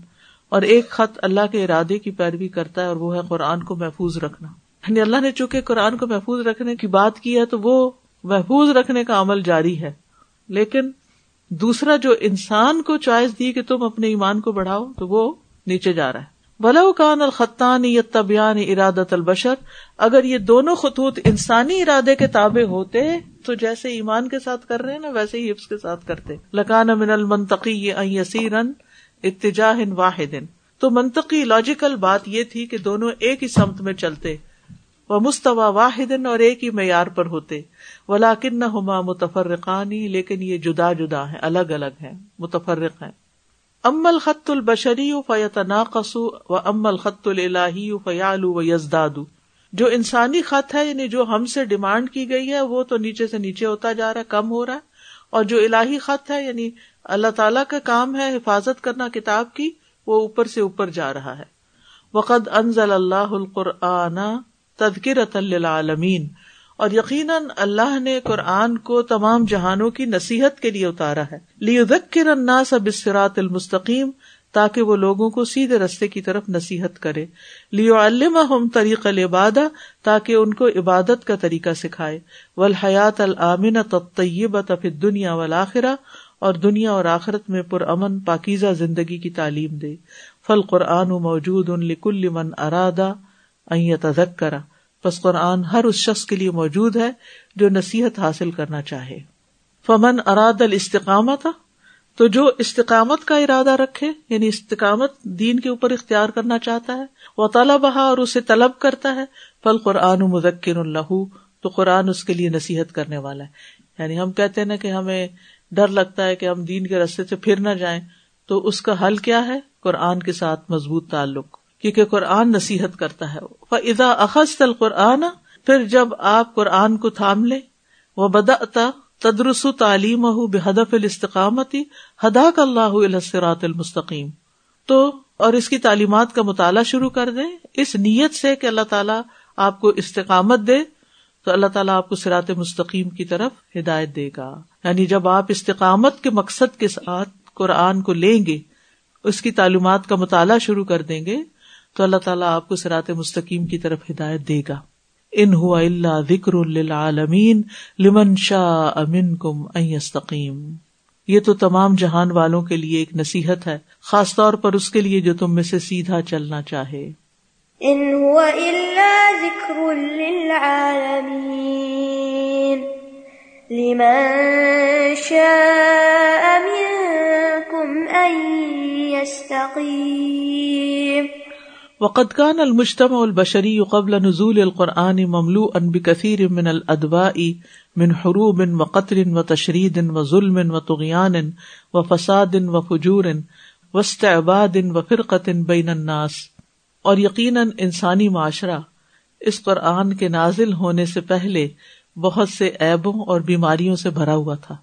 اور ایک خط اللہ کے ارادے کی پیروی کرتا ہے اور وہ ہے قرآن کو محفوظ رکھنا۔ یعنی اللہ نے چونکہ قرآن کو محفوظ رکھنے کی بات کی ہے تو وہ محفوظ رکھنے کا عمل جاری ہے۔ لیکن دوسرا جو انسان کو چوائس دی کہ تم اپنے ایمان کو بڑھاؤ تو وہ نیچے جا رہا ہے۔ بلو کان الخطان یا طبیان ارادت البشر، اگر یہ دونوں خطوط انسانی ارادے کے تابع ہوتے تو جیسے ایمان کے ساتھ کر رہے نا، ویسے ہی حفظ کے ساتھ کرتے۔ لکان من المنطقی یسیرن اتجاہ واحد۔ تو منطقی لاجیکل بات یہ تھی کہ دونوں ایک ہی سمت میں چلتے۔ وہ مستوا واحد اور ایک ہی معیار پر ہوتے۔ ولاکن نہ ہما متفرقانی لیکن یہ جدا جدا ہے الگ الگ ہے متفرق ہے ام الخط البشری فیت ناقسو و ام الخط الہی فیالو و یزداد جو انسانی خط ہے یعنی جو ہم سے ڈیمانڈ کی گئی ہے، وہ تو نیچے سے نیچے ہوتا جا رہا ہے، کم ہو رہا ہے۔ اور جو الہی خط ہے یعنی اللہ تعالیٰ کا کام ہے حفاظت کرنا، کتاب کی، وہ اوپر سے اوپر جا رہا ہے۔ وقد انزل اللہ القرآن تدکرت للعالمین۔ اور یقیناً اللہ نے قرآن کو تمام جہانوں کی نصیحت کے لیے اتارا ہے۔ لیذکر الناس بالصراط المستقیم تاکہ وہ لوگوں کو سیدھے رستے کی طرف نصیحت کرے۔ لیو علم طریق العبادہ تاکہ ان کو عبادت کا طریقہ سکھائے۔ والحیات العامن طیبت فی الدنیا والآخرہ اور دنیا اور آخرت میں پر امن، پاکیزہ زندگی کی تعلیم دے۔ فل قرآن موجود ان لکل من ارادہ۔ کرا بس قرآن ہر اس شخص کے لیے موجود ہے جو نصیحت حاصل کرنا چاہے. فمن اراد الاستقامت، تو جو استقامت کا ارادہ رکھے یعنی استقامت دین کے اوپر اختیار کرنا چاہتا ہے، وہ طلب اور اسے طلب کرتا ہے فل قرآن مذکر اللہ تو قرآن اس کے لیے نصیحت کرنے والا ہے. یعنی ہم کہتے ہیں نا کہ ہمیں ڈر لگتا ہے کہ ہم دین کے رستے سے پھر نہ جائیں، تو اس کا حل کیا ہے؟ قرآن کے ساتھ مضبوط تعلق. کیونکہ قرآن نصیحت کرتا ہے۔ فضا اخذ القرآن، پھر جب آپ قرآن کو تھام لے وہ بدا تدرس تعلیم بے ہدف الاستقامتی ہدا اللہ السرات المستقیم۔ تو اور اس کی تعلیمات کا مطالعہ شروع کر دیں۔ اس نیت سے کہ اللہ تعالیٰ آپ کو استقامت دے، تو اللہ تعالیٰ آپ کو سرات مستقیم کی طرف ہدایت دے گا۔ یعنی جب آپ استقامت کے مقصد کے ساتھ قرآن کو لیں گے، اس کی تعلیمات کا مطالعہ شروع کر دیں گے تو اللہ تعالیٰ آپ کو سرات مستقیم کی طرف ہدایت دے گا۔ ان ہوا اللہ ذکر للعالمین لمن شاہ امن کم استقیم یہ تو تمام جہان والوں کے لیے ایک نصیحت ہے، خاص طور پر اس کے لیے جو تم میں سے سیدھا چلنا چاہے۔ ان هو الا ذکر للعالمین لمن شاء منكم ان يستقيم وقد كان المجتمع البشري قبل نزول القرآن مملوءا بكثير من الأدواء من حروب وقتل وتشريد وظلم وطغيان وفساد وفجور واستعباد وفرقة بين الناس. اور یقیناً انسانی معاشرہ اس قرآن کے نازل ہونے سے پہلے بہت سے ایبوں اور بیماریوں سے بھرا ہوا تھا۔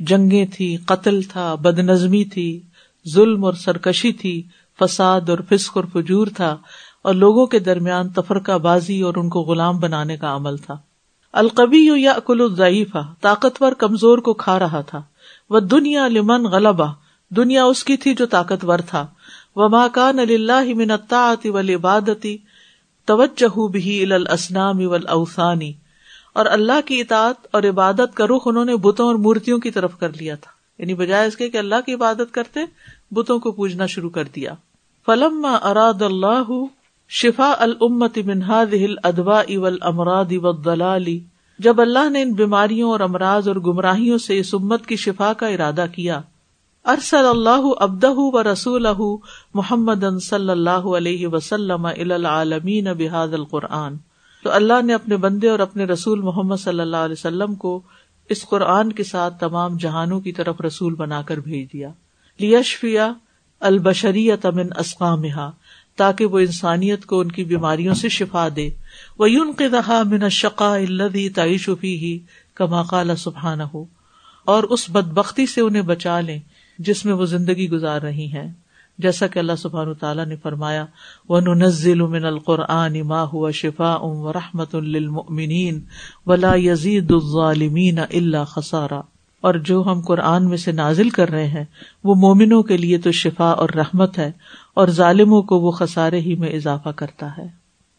جنگیں تھی قتل تھا بد نظمی تھی، ظلم اور سرکشی تھی فساد اور فسق اور فجور تھا اور لوگوں کے درمیان تفرقہ بازی اور ان کو غلام بنانے کا عمل تھا۔ القبی یا اکل الضعیفہ طاقتور کمزور کو کھا رہا تھا۔ وہ دنیا لمن غلبہ، دنیا اس کی تھی جو طاقتور تھا۔ وہ ماکان اللہ منطاطی ول عبادتی توجہ بھی الاسنام اوسانی اور اللہ کی اطاعت اور عبادت کا رخ انہوں نے بتوں اور مورتیوں کی طرف کر لیا تھا۔ یعنی بجائے اس کے کہ اللہ کی عبادت کرتے، بتوں کو پوجنا شروع کر دیا۔ فلم اراد اللہ شفا المت منہاد ادوا اول امراد دلالی جب اللہ نے ان بیماریوں اور امراض اور گمراہیوں سے اس امت کی شفا کا ارادہ کیا، ارسل اللہ ابدہ و رسول محمد صلی اللہ علیہ وسلم العالمین بحاد القرآن۔ تو اللہ نے اپنے بندے اور اپنے رسول محمد صلی اللہ علیہ وسلم کو اس قرآن کے ساتھ تمام جہانوں کی طرف رسول بنا کر بھیج دیا۔ لیشفیا البشریت امن اسقام تاکہ وہ انسانیت کو ان کی بیماریوں سے شفا دے۔ وہ یون کے دہا من شقا الدی تعیش ہی کما قال سبحان ہو اور اس بدبختی سے انہیں بچا لیں، جس میں وہ زندگی گزار رہی ہیں۔ جیسا کہ اللہ سبحان تعالیٰ نے فرمایا وہ نزل من القرآن ما ہوا شفا ام و رحمت المنین ولا یزید الظالمین اللہ خسارا۔ اور جو ہم قرآن میں سے نازل کر رہے ہیں وہ مومنوں کے لیے تو شفا اور رحمت ہے اور ظالموں کو وہ خسارے ہی میں اضافہ کرتا ہے۔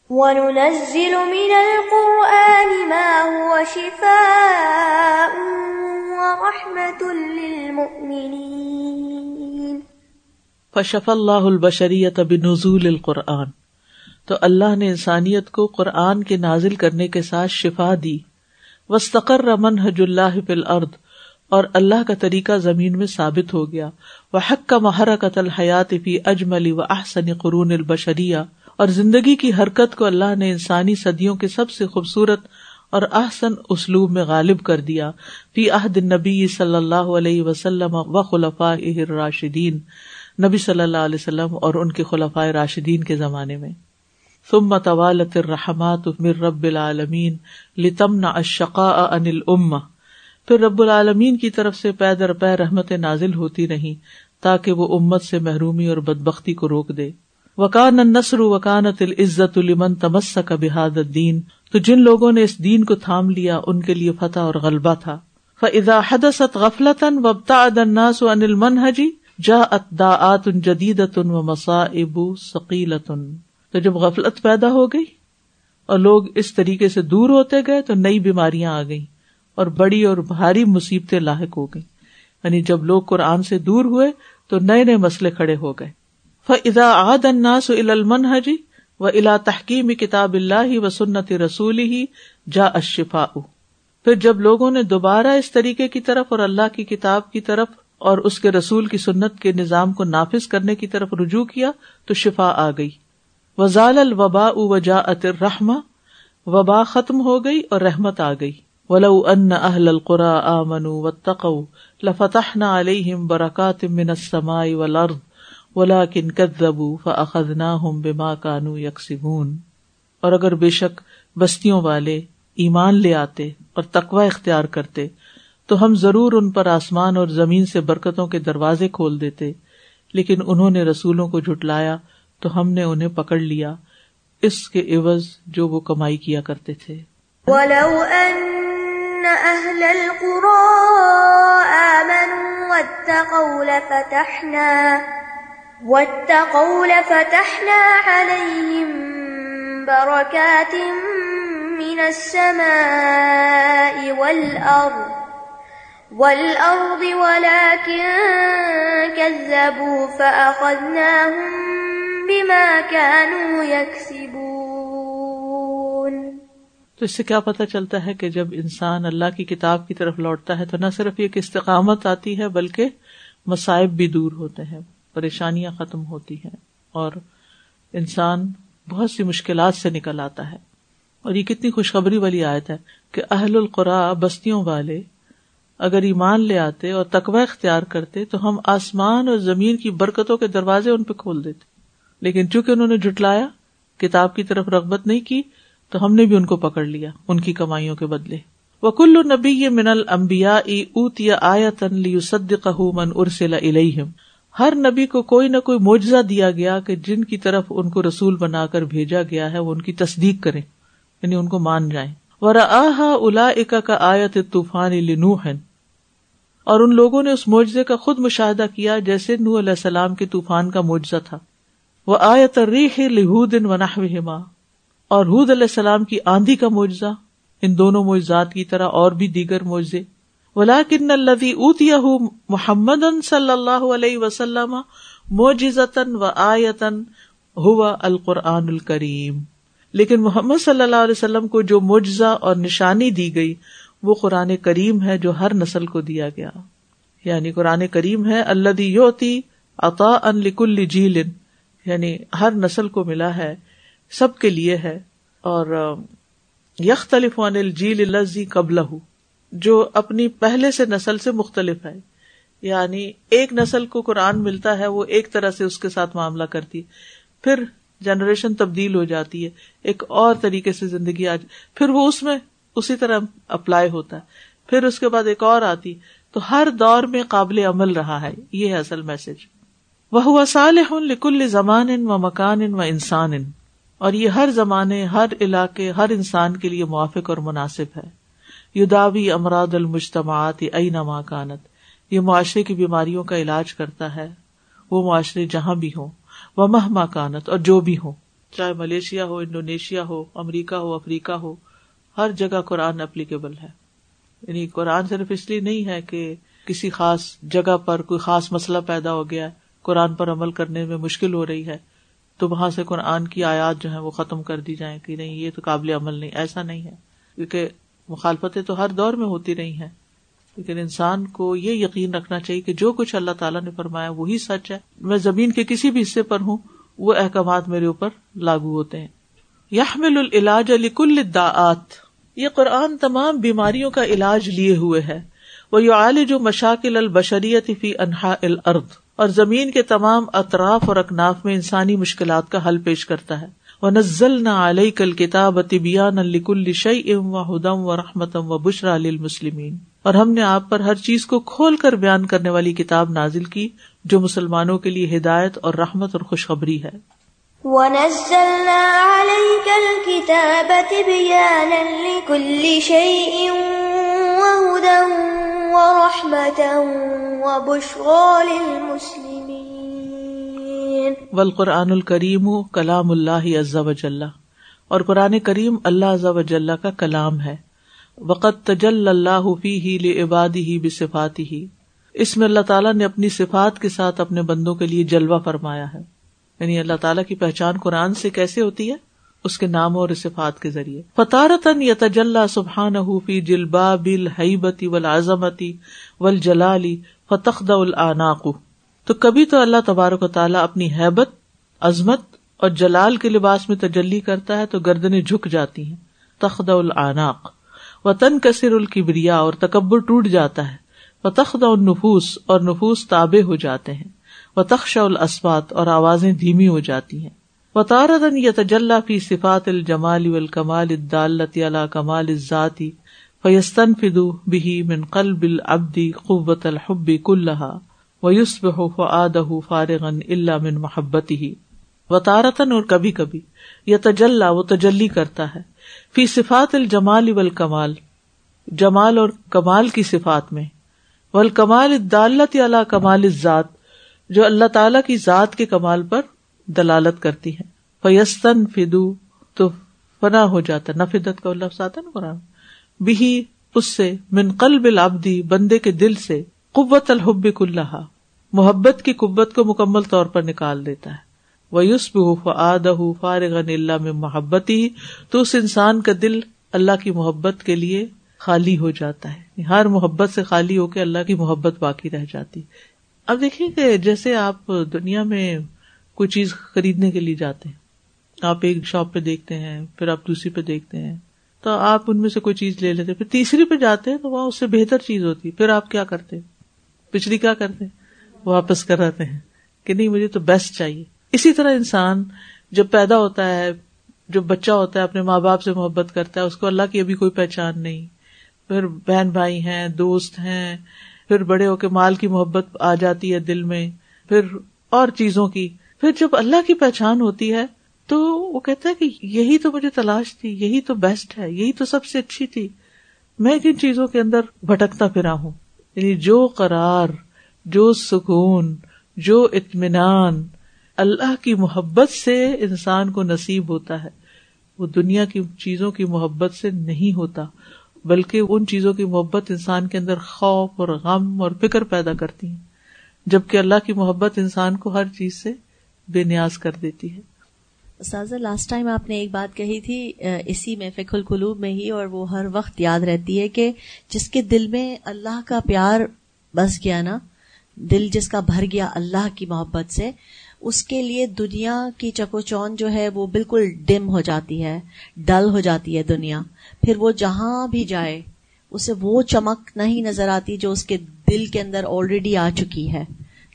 وننزل من القرآن ما هو شفاء ورحمة للمؤمنين۔ فشف اللہ البشریت بنزول القرآن۔ تو اللہ نے انسانیت کو قرآن کے نازل کرنے کے ساتھ شفا دی۔ وسطر منحج اللہ فی الارض اور اللہ کا طریقہ زمین میں ثابت ہو گیا۔ وہ حق کا محرکت الحیات فی اجملی و احسن قرون البشریہ اور زندگی کی حرکت کو اللہ نے انسانی صدیوں کے سب سے خوبصورت اور احسن اسلوب میں غالب کر دیا۔ فی عہد نبی صلی اللہ علیہ وسلم و خلفاء راشدین نبی صلی اللہ علیہ وسلم اور ان کے خلفۂ راشدین کے زمانے میں۔ ثم طوالت الرحمات من رب العالمین لتمنع الشقاء عن الامہ پھر رب العالمین کی طرف سے پے در پے رحمت نازل ہوتی نہیں تاکہ وہ امت سے محرومی اور بدبختی کو روک دے۔ وکان نسر وکانت العزت المن تمسک بحاد الدین۔ تو جن لوگوں نے اس دین کو تھام لیا، ان کے لیے فتح اور غلبہ تھا۔ فاذا حدثت غفلتا وابتعد الناس عن المنهج، جاءت داعات جدیدۃ و مصائب ثقیلۃ تو جب غفلت پیدا ہو گئی اور لوگ اس طریقے سے دور ہوتے گئے، تو نئی بیماریاں آ گئیں۔ اور بڑی اور بھاری مصیبتیں لاحق ہو گئی یعنی جب لوگ قرآن سے دور ہوئے تو نئے نئے مسئلے کھڑے ہو گئے۔ فضا آد اناس المن حجی و الا تحکیم کتاب اللہ و سنت رسول ہی جا اشفا پھر جب لوگوں نے دوبارہ اس طریقے کی طرف اور اللہ کی کتاب کی طرف اور اس کے رسول کی سنت کے نظام کو نافذ کرنے کی طرف رجوع کیا تو شفا آ گئی۔ وزال الوبا و جا اتر رحما وبا ختم ہو گئی اور رحمت آ گئی۔ ولو ان اہل القرا آمنوا واتقوا لفتحنا عليهم برکات من السماء والارض ولكن كذبوا فاخذناهم بما كانوا يكسبون اور اگر بے شک بستیوں والے ایمان لے آتے اور تقوی اختیار کرتے، تو ہم ضرور ان پر آسمان اور زمین سے برکتوں کے دروازے کھول دیتے، لیکن انہوں نے رسولوں کو جھٹلایا تو ہم نے انہیں پکڑ لیا۔ اس کے عوض جو وہ کمائی کیا کرتے تھے۔ ولو أن ان أهل القرى آمنوا واتقوا لفتحنا واتقوا لفتحنا عليهم بركات من السماء والأرض والأرض ولكن كذبوا فأخذناهم بما كانوا يكسبون تو اس سے کیا پتا چلتا ہے کہ جب انسان اللہ کی کتاب کی طرف لوٹتا ہے تو نہ صرف ایک استقامت آتی ہے، بلکہ مصائب بھی دور ہوتے ہیں، پریشانیاں ختم ہوتی ہیں اور انسان بہت سی مشکلات سے نکل آتا ہے۔ اور یہ کتنی خوشخبری والی آیت ہے کہ اہل القرا بستیوں والے اگر ایمان لے آتے اور تقوی اختیار کرتے تو ہم آسمان اور زمین کی برکتوں کے دروازے ان پہ کھول دیتے۔ لیکن چونکہ انہوں نے جٹلایا کتاب کی طرف رغبت نہیں کی تو ہم نے بھی ان کو پکڑ لیا، ان کی کمائیوں کے بدلے۔ وکل نبی من المبیا اوت یا آیا تن سد من ارسل الہم ہر نبی کو کوئی نہ کوئی معجزہ دیا گیا کہ جن کی طرف ان کو رسول بنا کر بھیجا گیا ہے، وہ ان کی تصدیق کریں یعنی ان کو مان جائیں۔ ورا الا اکا کا آیت طوفان اور ان لوگوں نے اس معجزے کا خود مشاہدہ کیا جیسے نو علیہ السلام کے طوفان کا معجزہ تھا۔ وہ آیت ریح لہود و نحوہما اور حود علیہ السلام کی آندھی کا معجزہ، ان دونوں معجزات کی طرح اور بھی دیگر معجزے۔ ولاکن الذي اوتيه محمد صلی اللہ علیہ وسلم معجزتن و آیتن ہوا القرآن الکریم لیکن محمد صلی اللہ علیہ وسلم کو جو معجزہ اور نشانی دی گئی، وہ قرآن کریم ہے جو ہر نسل کو دیا گیا۔ یعنی قرآن کریم ہے اللہ یوتی عطا ان لکل جیل یعنی ہر نسل کو ملا ہے۔ سب کے لیے ہے اور یختلف عن الجیل الذی قبلہ جو اپنی پہلے سے نسل سے مختلف ہے۔ یعنی ایک نسل کو قرآن ملتا ہے، وہ ایک طرح سے اس کے ساتھ معاملہ کرتی پھر جنریشن تبدیل ہو جاتی ہے، ایک اور طریقے سے زندگی آ پھر وہ اس میں اسی طرح اپلائی ہوتا ہے۔ پھر اس کے بعد ایک اور آتی، تو ہر دور میں قابل عمل رہا ہے۔ یہ ہے اصل میسج۔ وہ صالح لکل زمان و مکان و انسان۔ اور یہ ہر زمانے، ہر علاقے، ہر انسان کے لیے موافق اور مناسب ہے۔ یداوی امراد المجتماعات ائی نما کانت، یہ معاشرے کی بیماریوں کا علاج کرتا ہے۔ وہ معاشرے جہاں بھی ہوں، وہ مہ مکانت اور جو بھی ہوں، چاہے ملیشیا ہو، انڈونیشیا ہو، امریکہ ہو، افریقہ ہو، ہر جگہ قرآن اپلیکیبل ہے۔ یعنی قرآن صرف اس لیے نہیں ہے کہ کسی خاص جگہ پر کوئی خاص مسئلہ پیدا ہو گیا ہے قرآن پر عمل کرنے میں مشکل ہو رہی ہے۔ تو وہاں سے قرآن کی آیات جو ہے وہ ختم کر دی جائیں کہ نہیں، یہ تو قابل عمل نہیں، ایسا نہیں ہے۔ کیونکہ مخالفتیں تو ہر دور میں ہوتی رہی ہیں۔ لیکن انسان کو یہ یقین رکھنا چاہیے کہ جو کچھ اللہ تعالیٰ نے فرمایا وہی سچ ہے۔ میں زمین کے کسی بھی حصے پر ہوں، وہ احکامات میرے اوپر لاگو ہوتے ہیں۔ یحمل العلاج علی کل داعت یہ قرآن تمام بیماریوں کا علاج لیے ہوئے ہے۔ وہ یو عال جو مشاکل البشریت فی انہا الارض اور زمین کے تمام اطراف اور اکناف میں انسانی مشکلات کا حل پیش کرتا ہے۔ وہ نزل نہ علیہ کل کتاب طبیان الکل شعی ام و ہدم و رحمتم و بشرا المسلمین اور ہم نے آپ پر ہر چیز کو کھول کر بیان کرنے والی کتاب نازل کی، جو مسلمانوں کے لیے ہدایت اور رحمت اور خوشخبری ہے۔ وَنَزَّلْنَا عَلَيْكَ الْكِتَابَ تِبْيَانًا لِكُلِّ شَيْءٍ وَهُدًى وَرَحْمَةً وَبُشْرَى لِلْمُسْلِمِينَ. والقرآن الکریم کلام اللہ عز و جل اور قرآن کریم اللہ عز و جل کا کلام ہے. وقت تجل اللہ فی ہی لبادی ہی بصفاتی ہی اس میں اللہ تعالیٰ نے اپنی صفات کے ساتھ اپنے بندوں کے لیے جلوہ فرمایا ہے. یعنی اللہ تعالیٰ کی پہچان قرآن سے کیسے ہوتی ہے؟ اس کے ناموں اور صفات کے ذریعے۔ فطارتن یا سبحان فی جلبا بل حیبتی ول اعظمتی ول جلالی فتخد العناق تو کبھی تو اللہ تبارک و تعالیٰ اپنی حیبت، عظمت اور جلال کے لباس میں تجلی کرتا ہے تو گردنیں جھک جاتی ہیں۔ تخد العناق و تن کثر الکبریا اور تکبر ٹوٹ جاتا ہے۔ وہ تخت النفوس اور نفوس تابے ہو جاتے ہیں۔ وہ تخشا الاسبات اور آوازیں دھیمی ہو جاتی ہیں۔ و تاردن فی صفات الجمال والکمال الدالت علی کمال الذاتی فیستن فدو بہی من قلب العبدی قوت الحب کلہا ویسبح فآدہ فارغا الا من محبتی و تارتن اور کبھی کبھی یا وہ تجلی کرتا ہے. فی صفات الجمال ول کمال جمال اور کمال کی صفات میں. ول کمال دالت اللہ کمال ذات جو اللہ تعالی کی ذات کے کمال پر دلالت کرتی ہے۔ فیستن فدو تو فنا ہو جاتا نفدت کا لفظ آتا نا قرآن بھی اس سے، من قلب العبدی بندے کے دل سے قوت الحب کلّہ محبت کی قوت کو مکمل طور پر نکال دیتا ہے۔ وہ یوسب فارغ اللہ میں محبت ہی تو اس انسان کا دل اللہ کی محبت کے لیے خالی ہو جاتا ہے۔ ہر محبت سے خالی ہو کے اللہ کی محبت باقی رہ جاتی۔ اب دیکھیے کہ جیسے آپ دنیا میں کوئی چیز خریدنے کے لیے جاتے ہیں۔ آپ ایک شاپ پہ دیکھتے ہیں، پھر آپ دوسری پہ دیکھتے ہیں۔ تو آپ ان میں سے کوئی چیز لے لیتے پھر تیسری پہ جاتے ہیں تو وہاں اس سے بہتر چیز ہوتی پھر آپ کیا کرتے پچھلی کیا کرتے واپس کراتے ہیں کہ نہیں، مجھے تو بیسٹ چاہیے۔ اسی طرح انسان جب پیدا ہوتا ہے جو بچہ ہوتا ہے، اپنے ماں باپ سے محبت کرتا ہے، اس کو اللہ کی ابھی کوئی پہچان نہیں۔ پھر بہن بھائی ہیں، دوست ہیں، پھر بڑے ہو کے مال کی محبت آ جاتی ہے دل میں۔ پھر اور چیزوں کی پھر جب اللہ کی پہچان ہوتی ہے تو وہ کہتا ہے کہ یہی تو مجھے تلاش تھی، یہی تو بیسٹ ہے، یہی تو سب سے اچھی تھی۔ میں کن چیزوں کے اندر بھٹکتا پھرا ہوں؟ یعنی جو قرار، جو سکون، جو اطمینان اللہ کی محبت سے انسان کو نصیب ہوتا ہے۔ وہ دنیا کی چیزوں کی محبت سے نہیں ہوتا، بلکہ ان چیزوں کی محبت انسان کے اندر خوف اور غم اور فکر پیدا کرتی ہیں۔ جبکہ اللہ کی محبت انسان کو hر چیز سے بے نیاز کر دیتی ہے۔ سازا لاسٹ ٹائم آپ نے ایک بات کہی تھی اسی میں فک القلوب میں ہی، اور وہ ہر وقت یاد رہتی ہے کہ جس کے دل میں اللہ کا پیار بس گیا نا، دل جس کا بھر گیا اللہ کی محبت سے، اس کے لیے دنیا کی چکو چون جو ہے وہ بالکل ڈم ہو جاتی ہے، ڈل ہو جاتی ہے دنیا۔ پھر وہ جہاں بھی جائے، اسے وہ چمک نہیں نظر آتی جو اس کے دل کے اندر آلریڈی آ چکی ہے۔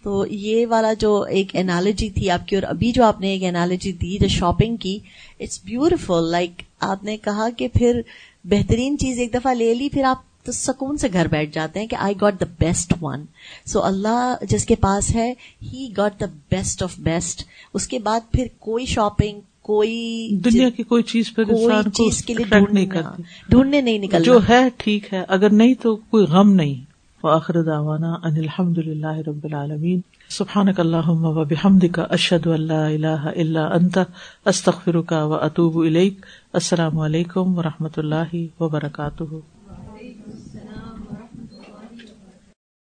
تو یہ والا جو ایک اینالوجی تھی آپ کی اور ابھی جو آپ نے ایک اینالوجی دی جو شاپنگ کی اٹس بیوٹیفل لائک آپ نے کہا کہ پھر بہترین چیز ایک دفعہ لے لی پھر آپ تو سکون سے گھر بیٹھ جاتے ہیں کہ I got the best one so Allah جس کے پاس ہے he got the best of best اس کے بعد پھر کوئی شاپنگ کوئی دنیا کی کوئی چیز پہ کوئی چیز کے لیے attract نہیں کرتی۔ ڈھونڈنے نہیں جو ہے ٹھیک ہے اگر نہیں تو کوئی غم نہیں۔ وآخر دعوانا ان الحمد للہ رب العالمین. سبحانک اللہم و بحمدک اشہد ان لا الہ الا انت، استغفرک و اتوب الیک. السلام علیکم و رحمۃ اللہ وبرکاتہ.